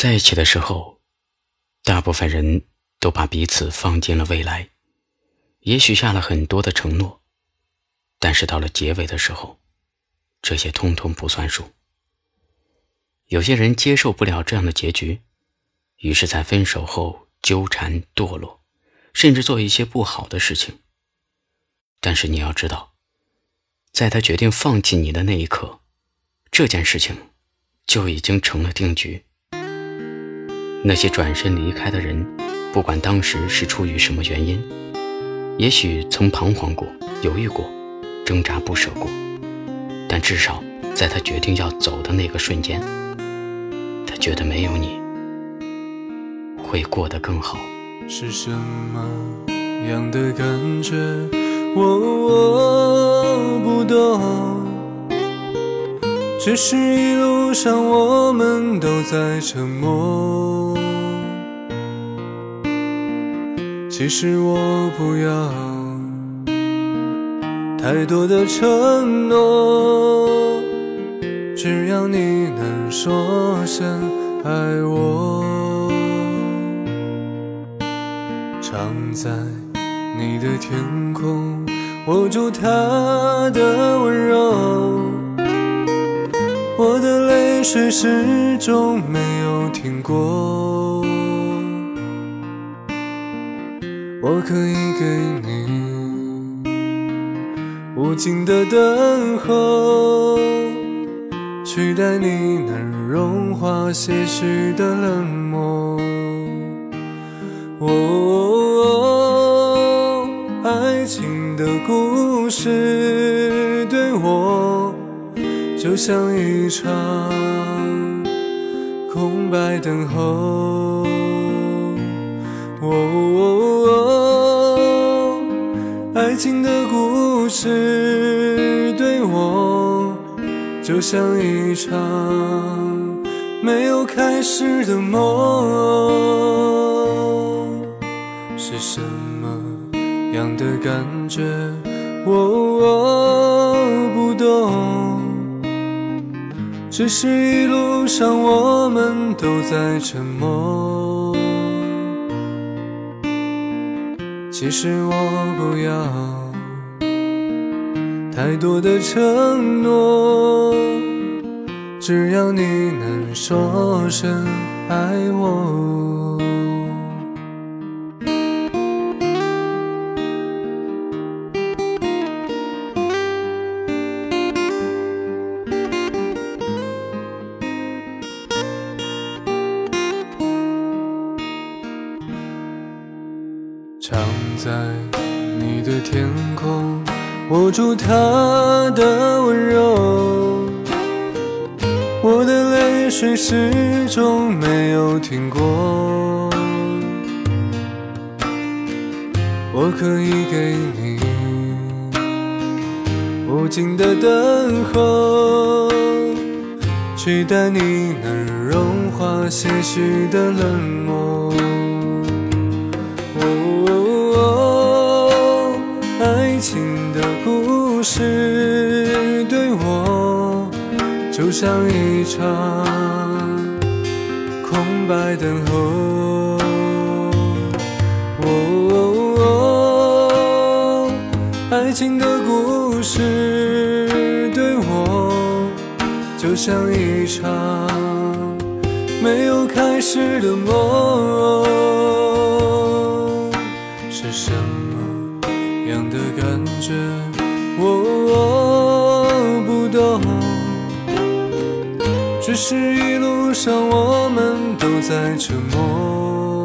在一起的时候，大部分人都把彼此放进了未来，也许下了很多的承诺，但是到了结尾的时候，这些通通不算数。有些人接受不了这样的结局，于是，在分手后纠缠堕落，甚至做一些不好的事情。但是你要知道，在他决定放弃你的那一刻，这件事情就已经成了定局。那些转身离开的人，不管当时是出于什么原因，也许曾彷徨过、犹豫过、挣扎不舍过，但至少在他决定要走的那个瞬间，他觉得没有你会过得更好。是什么样的感觉？我不。只是一路上我们都在沉默。其实我不要太多的承诺，只要你能说声爱我。常在你的天空握住它的温柔。我的泪水始终没有停过，我可以给你无尽的等候，取代你能融化些许的冷漠。哦，爱情的故事。就像一场空白等候，哦，爱情的故事对我就像一场没有开始的梦，是什么样的感觉？我不懂。只是一路上我们都在沉默。其实我不要太多的承诺，只要你能说声爱我。常在你的天空握住他的温柔，我的泪水始终没有停过。我可以给你无尽的等候，取代你能融化些许的冷漠。故事对我就像一场空白等候。哦，爱情的故事对我就像一场没有开始的梦。是什么？样的感觉，我不懂。只是一路上我们都在沉默。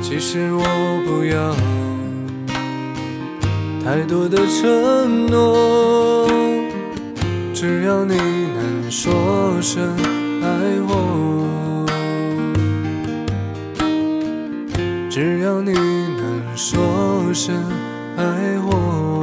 其实我不要太多的承诺，只要你能说声爱我。只要你能说声爱我